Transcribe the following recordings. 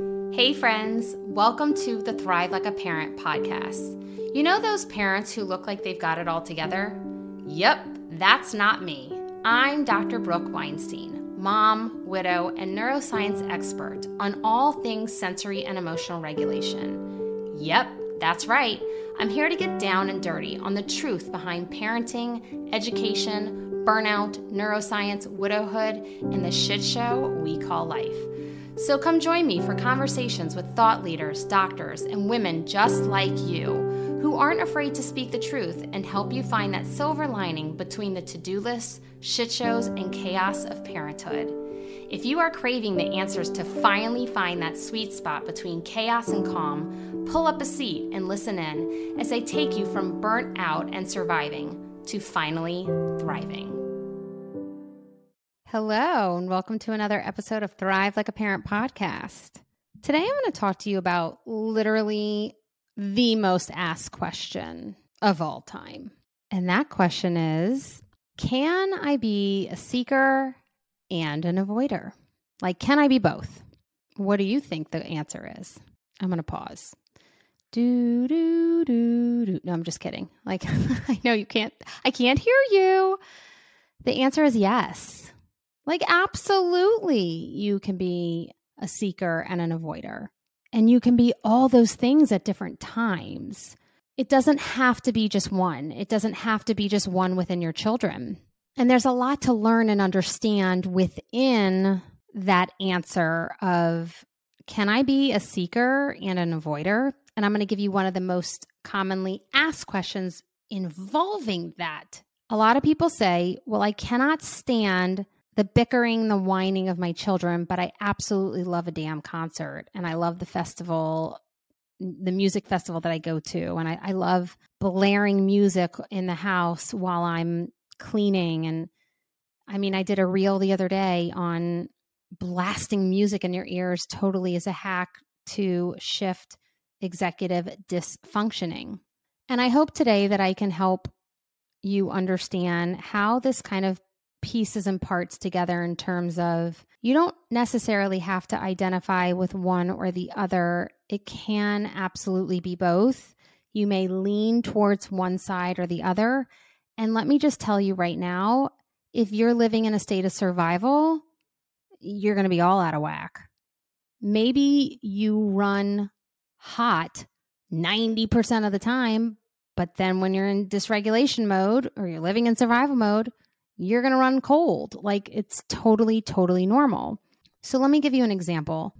Hey, friends, welcome to the Thrive Like a Parent podcast. You know those parents who look like they've got it all together? Yep, that's not me. I'm Dr. Brooke Weinstein, mom, widow, and neuroscience expert on all things sensory and emotional regulation. Yep, that's right. I'm here to get down and dirty on the truth behind parenting, education, burnout, neuroscience, widowhood, and the shit show we call life. So come join me for conversations with thought leaders, doctors, and women just like you who aren't afraid to speak the truth and help you find that silver lining between the to do lists, shit shows, and chaos of parenthood. If you are craving the answers to finally find that sweet spot between chaos and calm, pull up a seat and listen in as I take you from burnt out and surviving to finally thriving. Hello, and welcome to another episode of Thrive Like a Parent podcast. Today, I'm going to talk to you about literally the most asked question of all time. And that question is Can I be a seeker and an avoider? Like, can I be both? What do you think the answer is? I'm going to pause. Do, do, do, do. No, I'm just kidding. Like, I know you can't, I can't hear you. The answer is yes. Like, absolutely, you can be a seeker and an avoider. And you can be all those things at different times. It doesn't have to be just one, it doesn't have to be just one within your children. And there's a lot to learn and understand within that answer of can I be a seeker and an avoider? And I'm going to give you one of the most commonly asked questions involving that. A lot of people say, well, I cannot stand the bickering, the whining of my children, but I absolutely love a damn concert and I love the festival, the music festival that I go to. And I, I love blaring music in the house while I'm cleaning. And I mean, I did a reel the other day on blasting music in your ears totally as a hack to shift executive dysfunctioning. And I hope today that I can help you understand how this kind of pieces and parts together in terms of you don't necessarily have to identify with one or the other. It can absolutely be both. You may lean towards one side or the other. And let me just tell you right now if you're living in a state of survival, you're going to be all out of whack. Maybe you run hot 90% of the time, but then when you're in dysregulation mode or you're living in survival mode, you're going to run cold. Like it's totally, totally normal. So let me give you an example.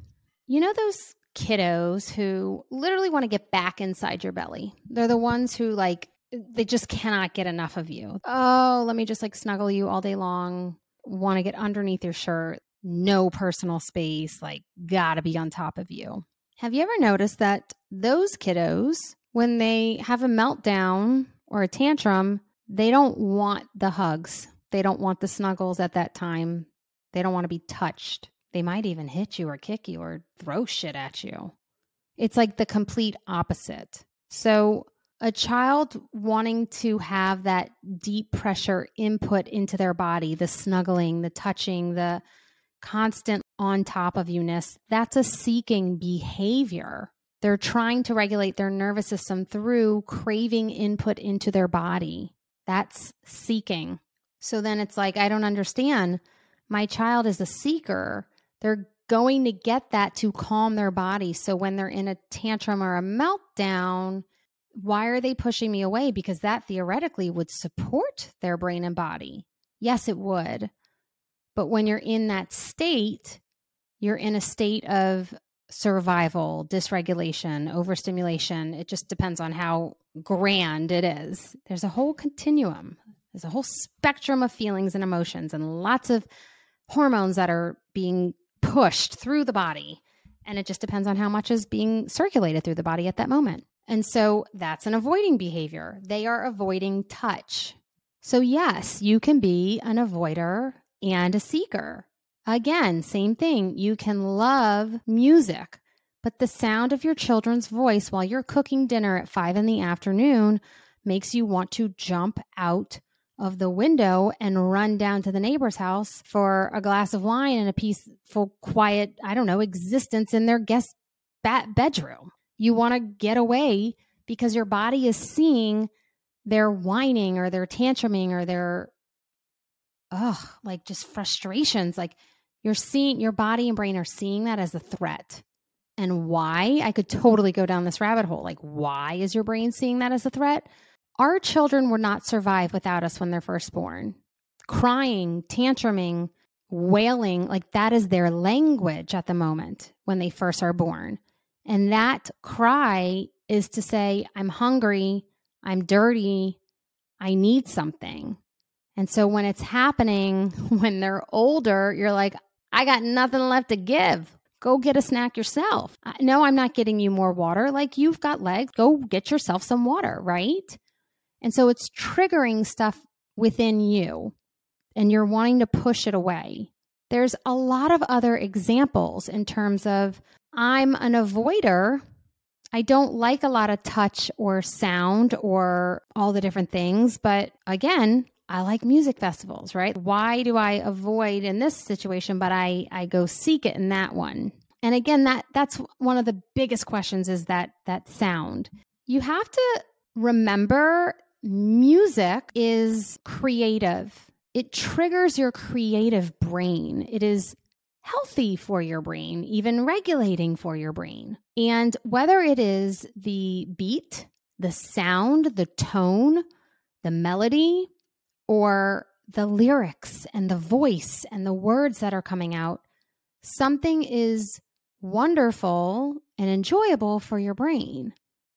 You know, those kiddos who literally want to get back inside your belly? They're the ones who like, they just cannot get enough of you. Oh, let me just like snuggle you all day long. Want to get underneath your shirt. No personal space. Like, gotta be on top of you. Have you ever noticed that those kiddos, when they have a meltdown or a tantrum, they don't want the hugs. They don't want the snuggles at that time. They don't want to be touched. They might even hit you or kick you or throw shit at you. It's like the complete opposite. So, a child wanting to have that deep pressure input into their body, the snuggling, the touching, the constant on top of you ness, that's a seeking behavior. They're trying to regulate their nervous system through craving input into their body. That's seeking. So then it's like, I don't understand. My child is a seeker. They're going to get that to calm their body. So when they're in a tantrum or a meltdown, why are they pushing me away? Because that theoretically would support their brain and body. Yes, it would. But when you're in that state, you're in a state of survival, dysregulation, overstimulation. It just depends on how grand it is. There's a whole continuum there's a whole spectrum of feelings and emotions and lots of hormones that are being pushed through the body. And it just depends on how much is being circulated through the body at that moment. And so that's an avoiding behavior. They are avoiding touch. So, yes, you can be an avoider and a seeker. Again, same thing. You can love music, but the sound of your children's voice while you're cooking dinner at five in the afternoon makes you want to jump out of the window and run down to the neighbor's house for a glass of wine and a peaceful, quiet, I don't know, existence in their guest bedroom. You want to get away because your body is seeing their whining or their tantruming or their, ugh, like just frustrations. Like you're seeing your body and brain are seeing that as a threat. And why? I could totally go down this rabbit hole. Like, why is your brain seeing that as a threat? Our children would not survive without us when they're first born. Crying, tantruming, wailing, like that is their language at the moment when they first are born. And that cry is to say, I'm hungry, I'm dirty, I need something. And so when it's happening when they're older, you're like, I got nothing left to give. Go get a snack yourself. No, I'm not getting you more water. Like you've got legs. Go get yourself some water, right? And so it's triggering stuff within you and you're wanting to push it away. There's a lot of other examples in terms of I'm an avoider. I don't like a lot of touch or sound or all the different things. But again, I like music festivals, right? Why do I avoid in this situation, but I, I go seek it in that one? And again, that that's one of the biggest questions is that that sound. You have to remember music is creative. It triggers your creative brain. It is healthy for your brain, even regulating for your brain. And whether it is the beat, the sound, the tone, the melody, or the lyrics and the voice and the words that are coming out, something is wonderful and enjoyable for your brain.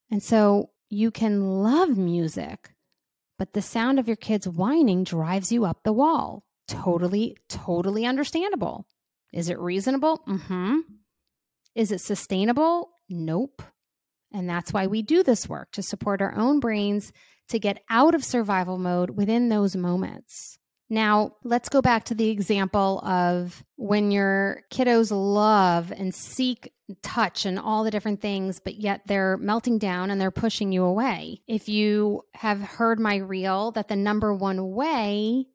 And so you can love music, but the sound of your kids whining drives you up the wall. Totally, totally understandable. Is it reasonable? Mm-hmm. Is it sustainable? Nope. And that's why we do this work to support our own brains to get out of survival mode within those moments. Now, let's go back to the example of when your kiddos love and seek touch and all the different things, but yet they're melting down and they're pushing you away. If you have heard my reel that the number one way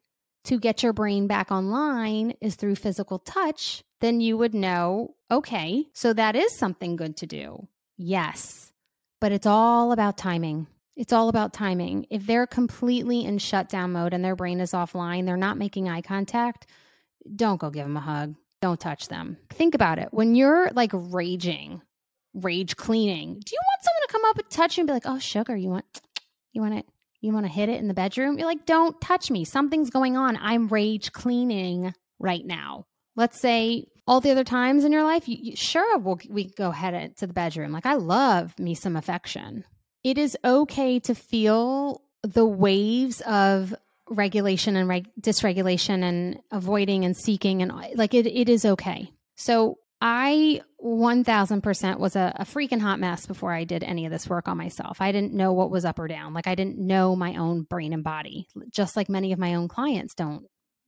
to get your brain back online is through physical touch, then you would know okay, so that is something good to do. Yes, but it's all about timing. It's all about timing. If they're completely in shutdown mode and their brain is offline, they're not making eye contact, don't go give them a hug. Don't touch them. Think about it. When you're like raging, rage cleaning, do you want someone to come up and touch you and be like, "Oh, sugar, you want you want it you want to hit it in the bedroom, you're like, don't touch me. Something's going on. I'm rage cleaning right now. Let's say all the other times in your life, you, you, sure, we'll, we go head to the bedroom. Like, I love me some affection. It is okay to feel the waves of regulation and reg- dysregulation and avoiding and seeking and like it, it is okay. So I 1000% was a, a freaking hot mess before I did any of this work on myself. I didn't know what was up or down. Like I didn't know my own brain and body, just like many of my own clients don't.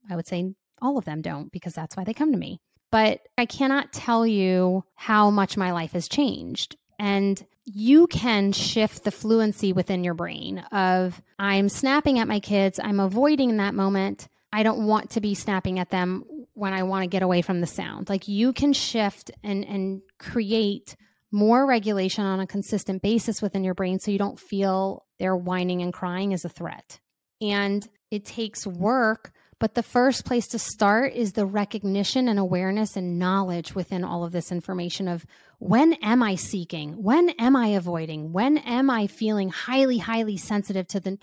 I would say all of them don't because that's why they come to me. But I cannot tell you how much my life has changed. And you can shift the fluency within your brain of I'm snapping at my kids, I'm avoiding that moment. I don't want to be snapping at them when I want to get away from the sound. Like you can shift and and create more regulation on a consistent basis within your brain so you don't feel their whining and crying as a threat. And it takes work, but the first place to start is the recognition and awareness and knowledge within all of this information of when am I seeking? When am I avoiding? When am I feeling highly, highly sensitive to the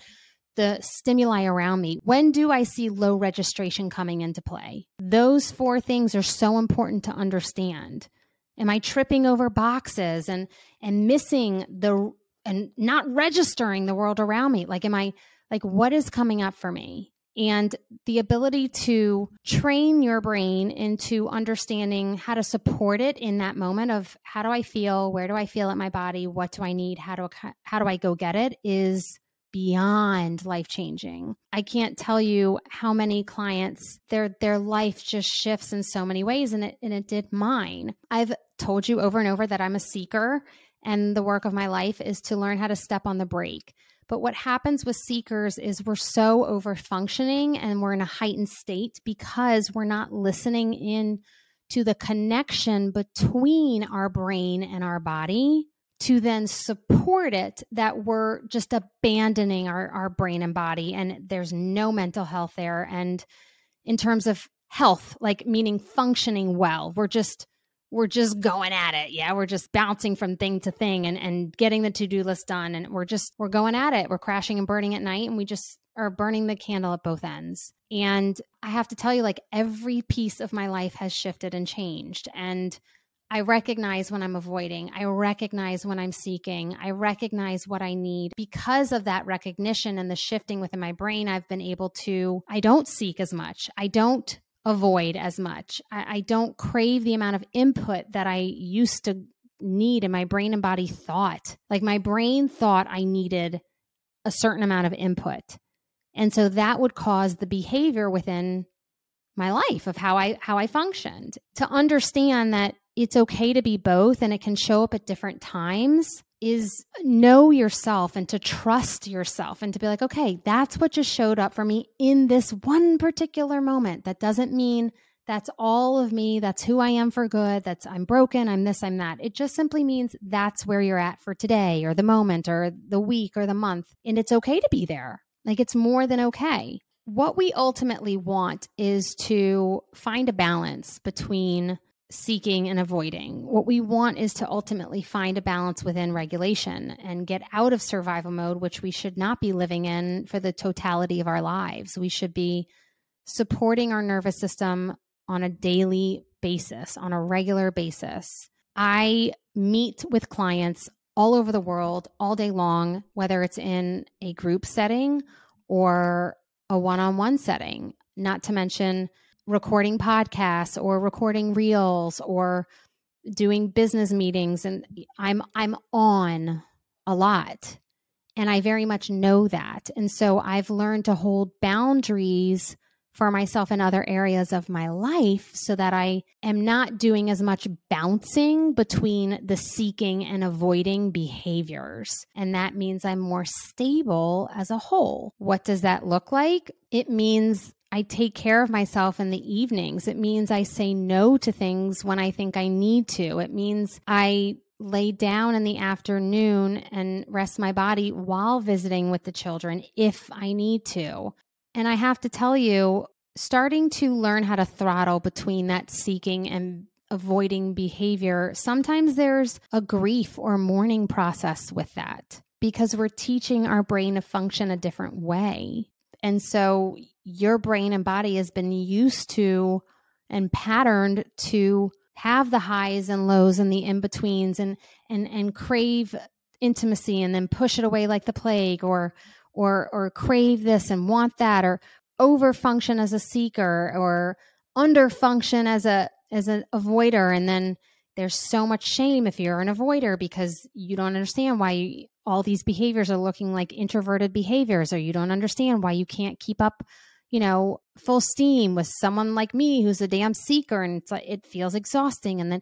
the stimuli around me. When do I see low registration coming into play? Those four things are so important to understand. Am I tripping over boxes and and missing the and not registering the world around me? Like am I like what is coming up for me? And the ability to train your brain into understanding how to support it in that moment of how do I feel? Where do I feel at my body? What do I need? How do I, how do I go get it is beyond life changing. I can't tell you how many clients their their life just shifts in so many ways and it and it did mine. I've told you over and over that I'm a seeker and the work of my life is to learn how to step on the brake. But what happens with seekers is we're so over functioning and we're in a heightened state because we're not listening in to the connection between our brain and our body to then support it that we're just abandoning our, our brain and body. And there's no mental health there. And in terms of health like meaning functioning well we're just we're just going at it yeah we're just bouncing from thing to thing and and getting the to-do list done and we're just we're going at it we're crashing and burning at night and we just are burning the candle at both ends and i have to tell you like every piece of my life has shifted and changed and I recognize when I'm avoiding. I recognize when I'm seeking. I recognize what I need. Because of that recognition and the shifting within my brain, I've been able to, I don't seek as much. I don't avoid as much. I, I don't crave the amount of input that I used to need and my brain and body thought. Like my brain thought I needed a certain amount of input. And so that would cause the behavior within my life of how I how I functioned. To understand that it's okay to be both and it can show up at different times is know yourself and to trust yourself and to be like, okay, that's what just showed up for me in this one particular moment. That doesn't mean that's all of me. That's who I am for good. That's I'm broken. I'm this, I'm that. It just simply means that's where you're at for today or the moment or the week or the month. And it's okay to be there. Like it's more than okay. What we ultimately want is to find a balance between seeking and avoiding. What we want is to ultimately find a balance within regulation and get out of survival mode, which we should not be living in for the totality of our lives. We should be supporting our nervous system on a daily basis, on a regular basis. I meet with clients all over the world all day long, whether it's in a group setting or a one on one setting, not to mention recording podcasts or recording reels or doing business meetings and I'm I'm on a lot and I very much know that. And so I've learned to hold boundaries for myself in other areas of my life so that I am not doing as much bouncing between the seeking and avoiding behaviors. And that means I'm more stable as a whole. What does that look like? It means I take care of myself in the evenings. It means I say no to things when I think I need to. It means I lay down in the afternoon and rest my body while visiting with the children if I need to. And I have to tell you, starting to learn how to throttle between that seeking and avoiding behavior, sometimes there's a grief or mourning process with that because we're teaching our brain to function a different way. And so your brain and body has been used to and patterned to have the highs and lows and the in-betweens and and and crave intimacy and then push it away like the plague or or or crave this and want that or over function as a seeker or under function as a as an avoider. And then there's so much shame if you're an avoider because you don't understand why you, all these behaviors are looking like introverted behaviors or you don't understand why you can't keep up you know full steam with someone like me who's a damn seeker and like it feels exhausting. And then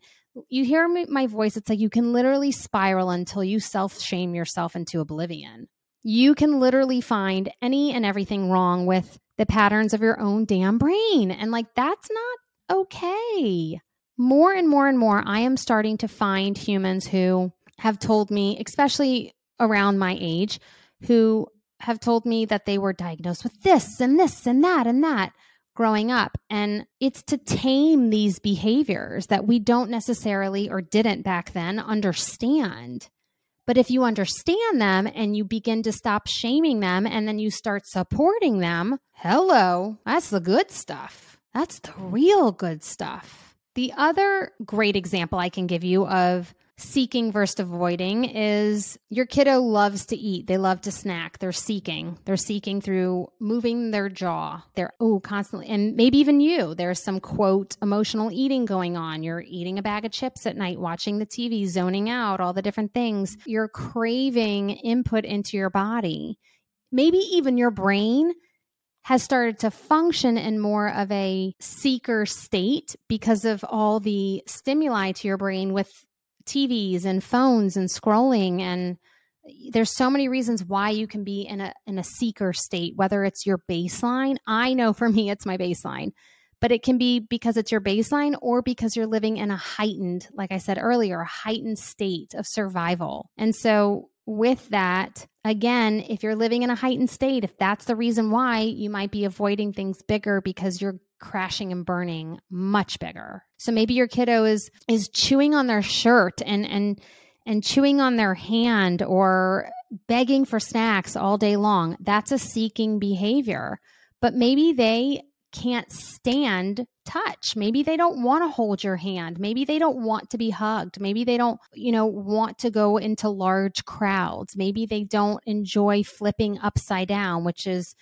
you hear my voice it's like you can literally spiral until you self shame yourself into oblivion. You can literally find any and everything wrong with the patterns of your own damn brain and like that's not okay. More and more and more, I am starting to find humans who have told me, especially around my age, who have told me that they were diagnosed with this and this and that and that growing up. And it's to tame these behaviors that we don't necessarily or didn't back then understand. But if you understand them and you begin to stop shaming them and then you start supporting them, hello, that's the good stuff. That's the real good stuff. The other great example I can give you of seeking versus avoiding is your kiddo loves to eat. They love to snack. They're seeking. They're seeking through moving their jaw. They're, oh, constantly. And maybe even you. There's some quote emotional eating going on. You're eating a bag of chips at night, watching the TV, zoning out, all the different things. You're craving input into your body. Maybe even your brain has started to function in more of a seeker state because of all the stimuli to your brain with TVs and phones and scrolling and there's so many reasons why you can be in a in a seeker state, whether it's your baseline. I know for me it's my baseline, but it can be because it's your baseline or because you're living in a heightened, like I said earlier, a heightened state of survival. And so with that, again, if you're living in a heightened state, if that's the reason why you might be avoiding things bigger because you're crashing and burning much bigger. So maybe your kiddo is is chewing on their shirt and and and chewing on their hand or begging for snacks all day long. That's a seeking behavior. But maybe they can't stand touch. Maybe they don't want to hold your hand. Maybe they don't want to be hugged. Maybe they don't, you know, want to go into large crowds. Maybe they don't enjoy flipping upside down, which is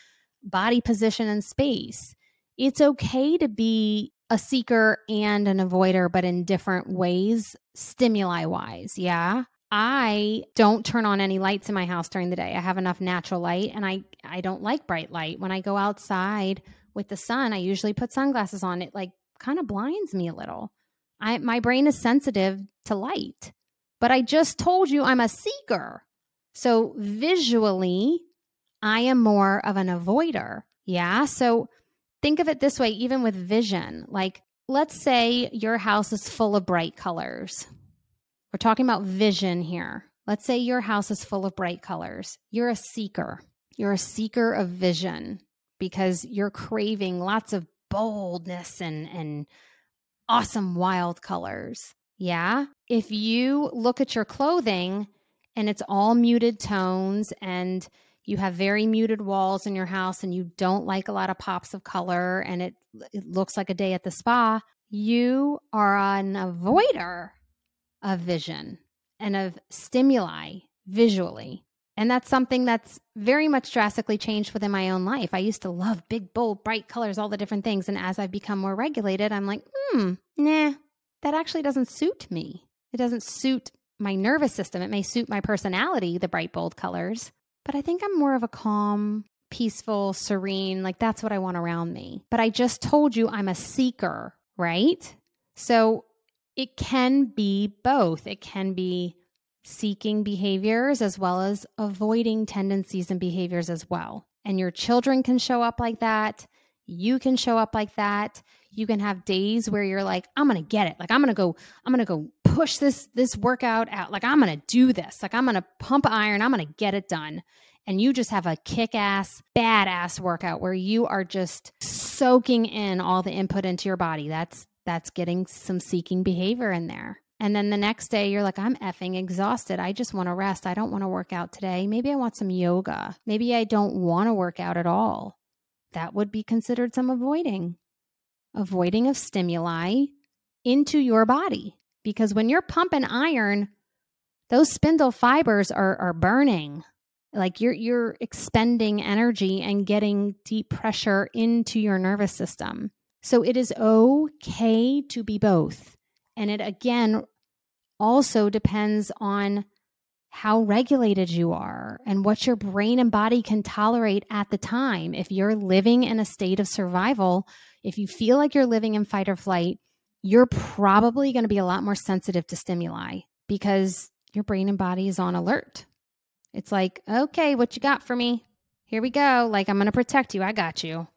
body position and space. It's okay to be a seeker and an avoider, but in different ways, stimuli wise. Yeah. I don't turn on any lights in my house during the day. I have enough natural light and I, I don't like bright light. When I go outside with the sun, I usually put sunglasses on. It like kind of blinds me a little. I my brain is sensitive to light. But I just told you I'm a seeker. So visually, I am more of an avoider. Yeah. So think of it this way, even with vision. Like, let's say your house is full of bright colors. We're talking about vision here. Let's say your house is full of bright colors. You're a seeker. You're a seeker of vision because you're craving lots of boldness and, and awesome wild colors. Yeah. If you look at your clothing and it's all muted tones and you have very muted walls in your house and you don't like a lot of pops of color and it, it looks like a day at the spa, you are an avoider of vision and of stimuli visually. And that's something that's very much drastically changed within my own life. I used to love big, bold, bright colors, all the different things. And as I've become more regulated, I'm like, hmm, nah, that actually doesn't suit me. It doesn't suit my nervous system. It may suit my personality, the bright, bold colors, but I think I'm more of a calm, peaceful, serene, like that's what I want around me. But I just told you I'm a seeker, right? So it can be both. It can be seeking behaviors as well as avoiding tendencies and behaviors as well. And your children can show up like that. You can show up like that. You can have days where you're like, I'm to get it. Like I'm to go I'm to go push this this workout out. Like I'm to do this. Like I'm to pump iron. I'm to get it done. And you just have a kick-ass, badass workout where you are just soaking in all the input into your body. That's that's getting some seeking behavior in there. And then the next day, you're like, I'm effing exhausted. I just want to rest. I don't want to work out today. Maybe I want some yoga. Maybe I don't want to work out at all. That would be considered some avoiding, avoiding of stimuli into your body. Because when you're pumping iron, those spindle fibers are, are burning. Like you're you're expending energy and getting deep pressure into your nervous system. So it is okay to be both. And it again also depends on how regulated you are and what your brain and body can tolerate at the time. If you're living in a state of survival, if you feel like you're living in fight or flight, you're probably going to be a lot more sensitive to stimuli because your brain and body is on alert. It's like, okay, what you got for me? Here we go. Like, I'm going to protect you. I got you.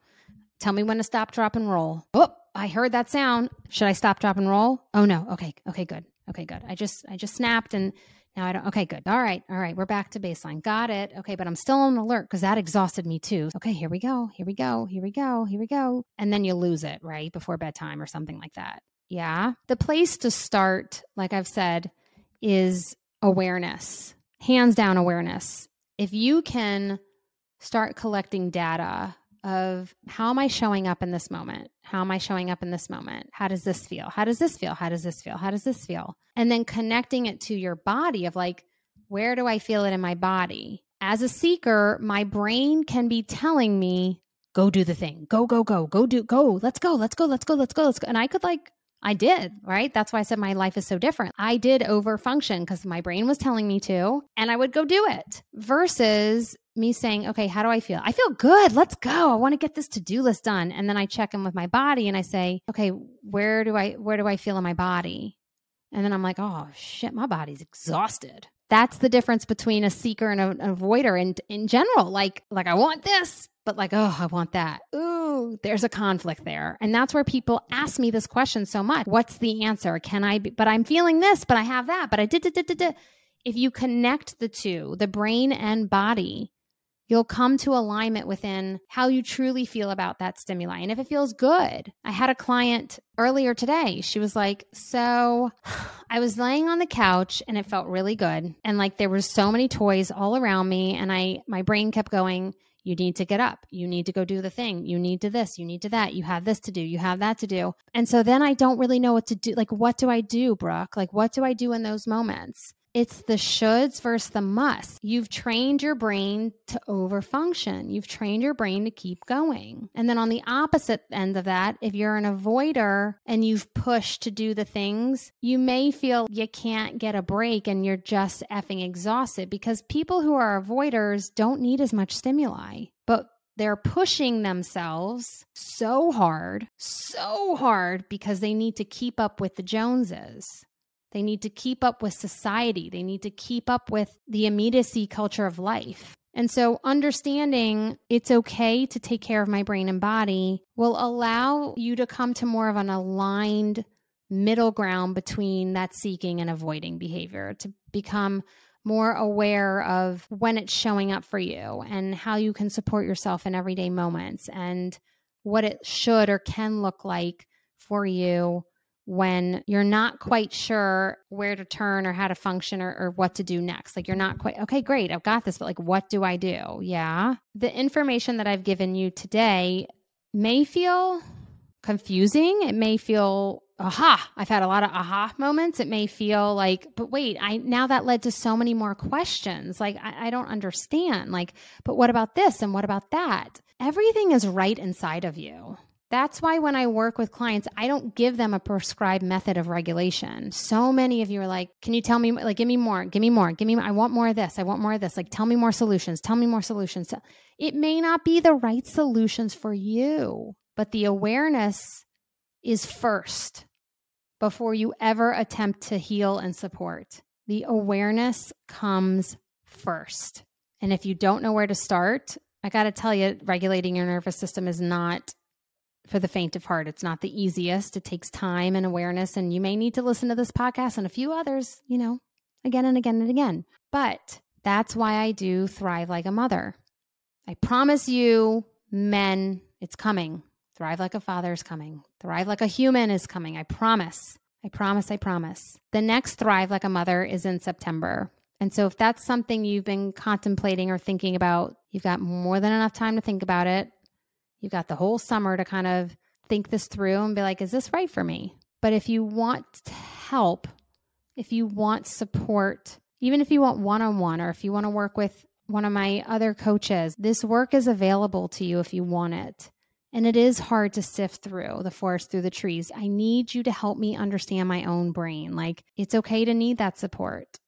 Tell me when to stop, drop, and roll. Oh, I heard that sound. Should I stop, drop, and roll? Oh no. Okay. Okay, good. Okay, good. I just I just snapped and now I don't okay, good. All right, all right. We're back to baseline. Got it. Okay, but I'm still on alert because that exhausted me too. Okay, here we go. Here we go. Here we go. Here we go. And then you lose it, right? Before bedtime or something like that. Yeah. The place to start, like I've said, is awareness. Hands down awareness. If you can start collecting data of how am I showing up in this moment? How am I showing up in this moment? How does this feel? How does this feel? How does this feel? How does this feel? And then connecting it to your body of like, where do I feel it in my body? As a seeker, my brain can be telling me, go do the thing, go, go, go, go do, go, let's go, let's go, let's go, let's go, let's go. And I could like, I did, right? That's why I said my life is so different. I did over function because my brain was telling me to, and I would go do it versus me saying, okay, how do I feel? I feel good. Let's go. I want to get this to-do list done. And then I check in with my body and I say, okay, where do I where do I feel in my body? And then I'm like, oh shit, my body's exhausted. That's the difference between a seeker and an avoider and in general. Like, like I want this, but like, oh, I want that. Ooh, there's a conflict there. And that's where people ask me this question so much. What's the answer? Can I be, but I'm feeling this, but I have that, but I did, did, did, did, did. If you connect the two, the brain and body, you'll come to alignment within how you truly feel about that stimuli and if it feels good. I had a client earlier today. She was like, So I was laying on the couch and it felt really good. And like there were so many toys all around me. And I, my brain kept going, you need to get up. You need to go do the thing. You need to this. You need to that. You have this to do. You have that to do. And so then I don't really know what to do. Like, what do I do, Brooke? Like, what do I do in those moments? It's the shoulds versus the musts. You've trained your brain to overfunction. You've trained your brain to keep going. And then on the opposite end of that, if you're an avoider and you've pushed to do the things, you may feel you can't get a break and you're just effing exhausted because people who are avoiders don't need as much stimuli. But they're pushing themselves so hard, so hard because they need to keep up with the Joneses. They need to keep up with society. They need to keep up with the immediacy culture of life. And so, understanding it's okay to take care of my brain and body will allow you to come to more of an aligned middle ground between that seeking and avoiding behavior, to become more aware of when it's showing up for you and how you can support yourself in everyday moments and what it should or can look like for you when you're not quite sure where to turn or how to function or, or, what to do next. Like you're not quite, okay, great, I've got this, but like, what do I do? Yeah. The information that I've given you today may feel confusing. It may feel, aha, I've had a lot of aha moments. It may feel like, but wait, I now that led to so many more questions. Like, I, I don't understand. Like, but what about this and what about that? Everything is right inside of you. That's why when I work with clients, I don't give them a prescribed method of regulation. So many of you are like, can you tell me, like, give me more, give me more, give me, I want more of this, I want more of this. Like, tell me more solutions, tell me more solutions. It may not be the right solutions for you, but the awareness is first before you ever attempt to heal and support. The awareness comes first. And if you don't know where to start, I got to tell you, regulating your nervous system is not for the faint of heart. It's not the easiest. It takes time and awareness, and you may need to listen to this podcast and a few others, you know, again and again and again. But that's why I do Thrive Like a Mother. I promise you, men, it's coming. Thrive Like a Father is coming. Thrive Like a Human is coming. I promise. I promise. I promise. The next Thrive Like a Mother is in September. And so, if that's something you've been contemplating or thinking about, you've got more than enough time to think about it. You've got the whole summer to kind of think this through and be like, is this right for me? But if you want help, if you want support, even if you want one on one, or if you want to work with one of my other coaches, this work is available to you if you want it. And it is hard to sift through the forest through the trees. I need you to help me understand my own brain. Like, it's okay to need that support.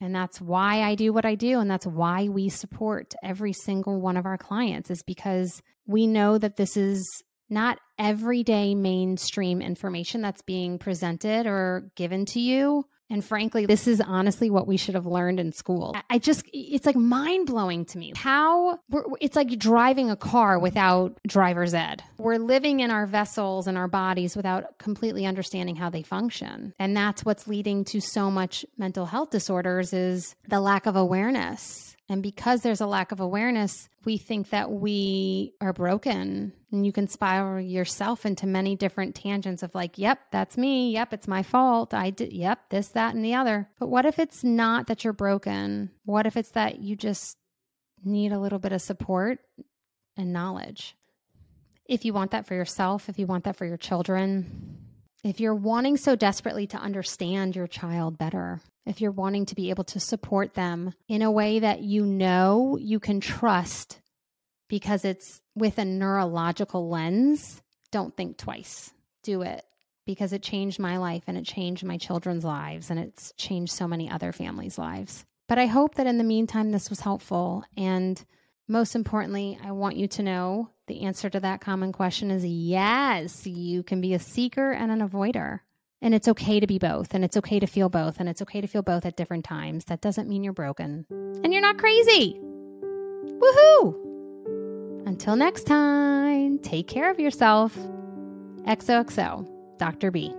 And that's why I do what I do. And that's why we support every single one of our clients, is because we know that this is not everyday mainstream information that's being presented or given to you. And frankly, this is honestly what we should have learned in school. I just, it's like mind blowing to me how it's like driving a car without driver's ed. We're living in our vessels and our bodies without completely understanding how they function. And that's what's leading to so much mental health disorders is the lack of awareness and because there's a lack of awareness, we think that we are broken. And you can spiral yourself into many different tangents of like, yep, that's me. Yep, it's my fault. I did, yep, this, that, and the other. But what if it's not that you're broken? What if it's that you just need a little bit of support and knowledge? If you want that for yourself, if you want that for your children, if you're wanting so desperately to understand your child better, if you're wanting to be able to support them in a way that you know you can trust because it's with a neurological lens, don't think twice. Do it because it changed my life and it changed my children's lives and it's changed so many other families' lives. But I hope that in the meantime, this was helpful. And most importantly, I want you to know the answer to that common question is yes, you can be a seeker and an avoider. And it's okay to be both, and it's okay to feel both, and it's okay to feel both at different times. That doesn't mean you're broken. And you're not crazy. Woohoo! Until next time, take care of yourself. XOXO, Dr. B.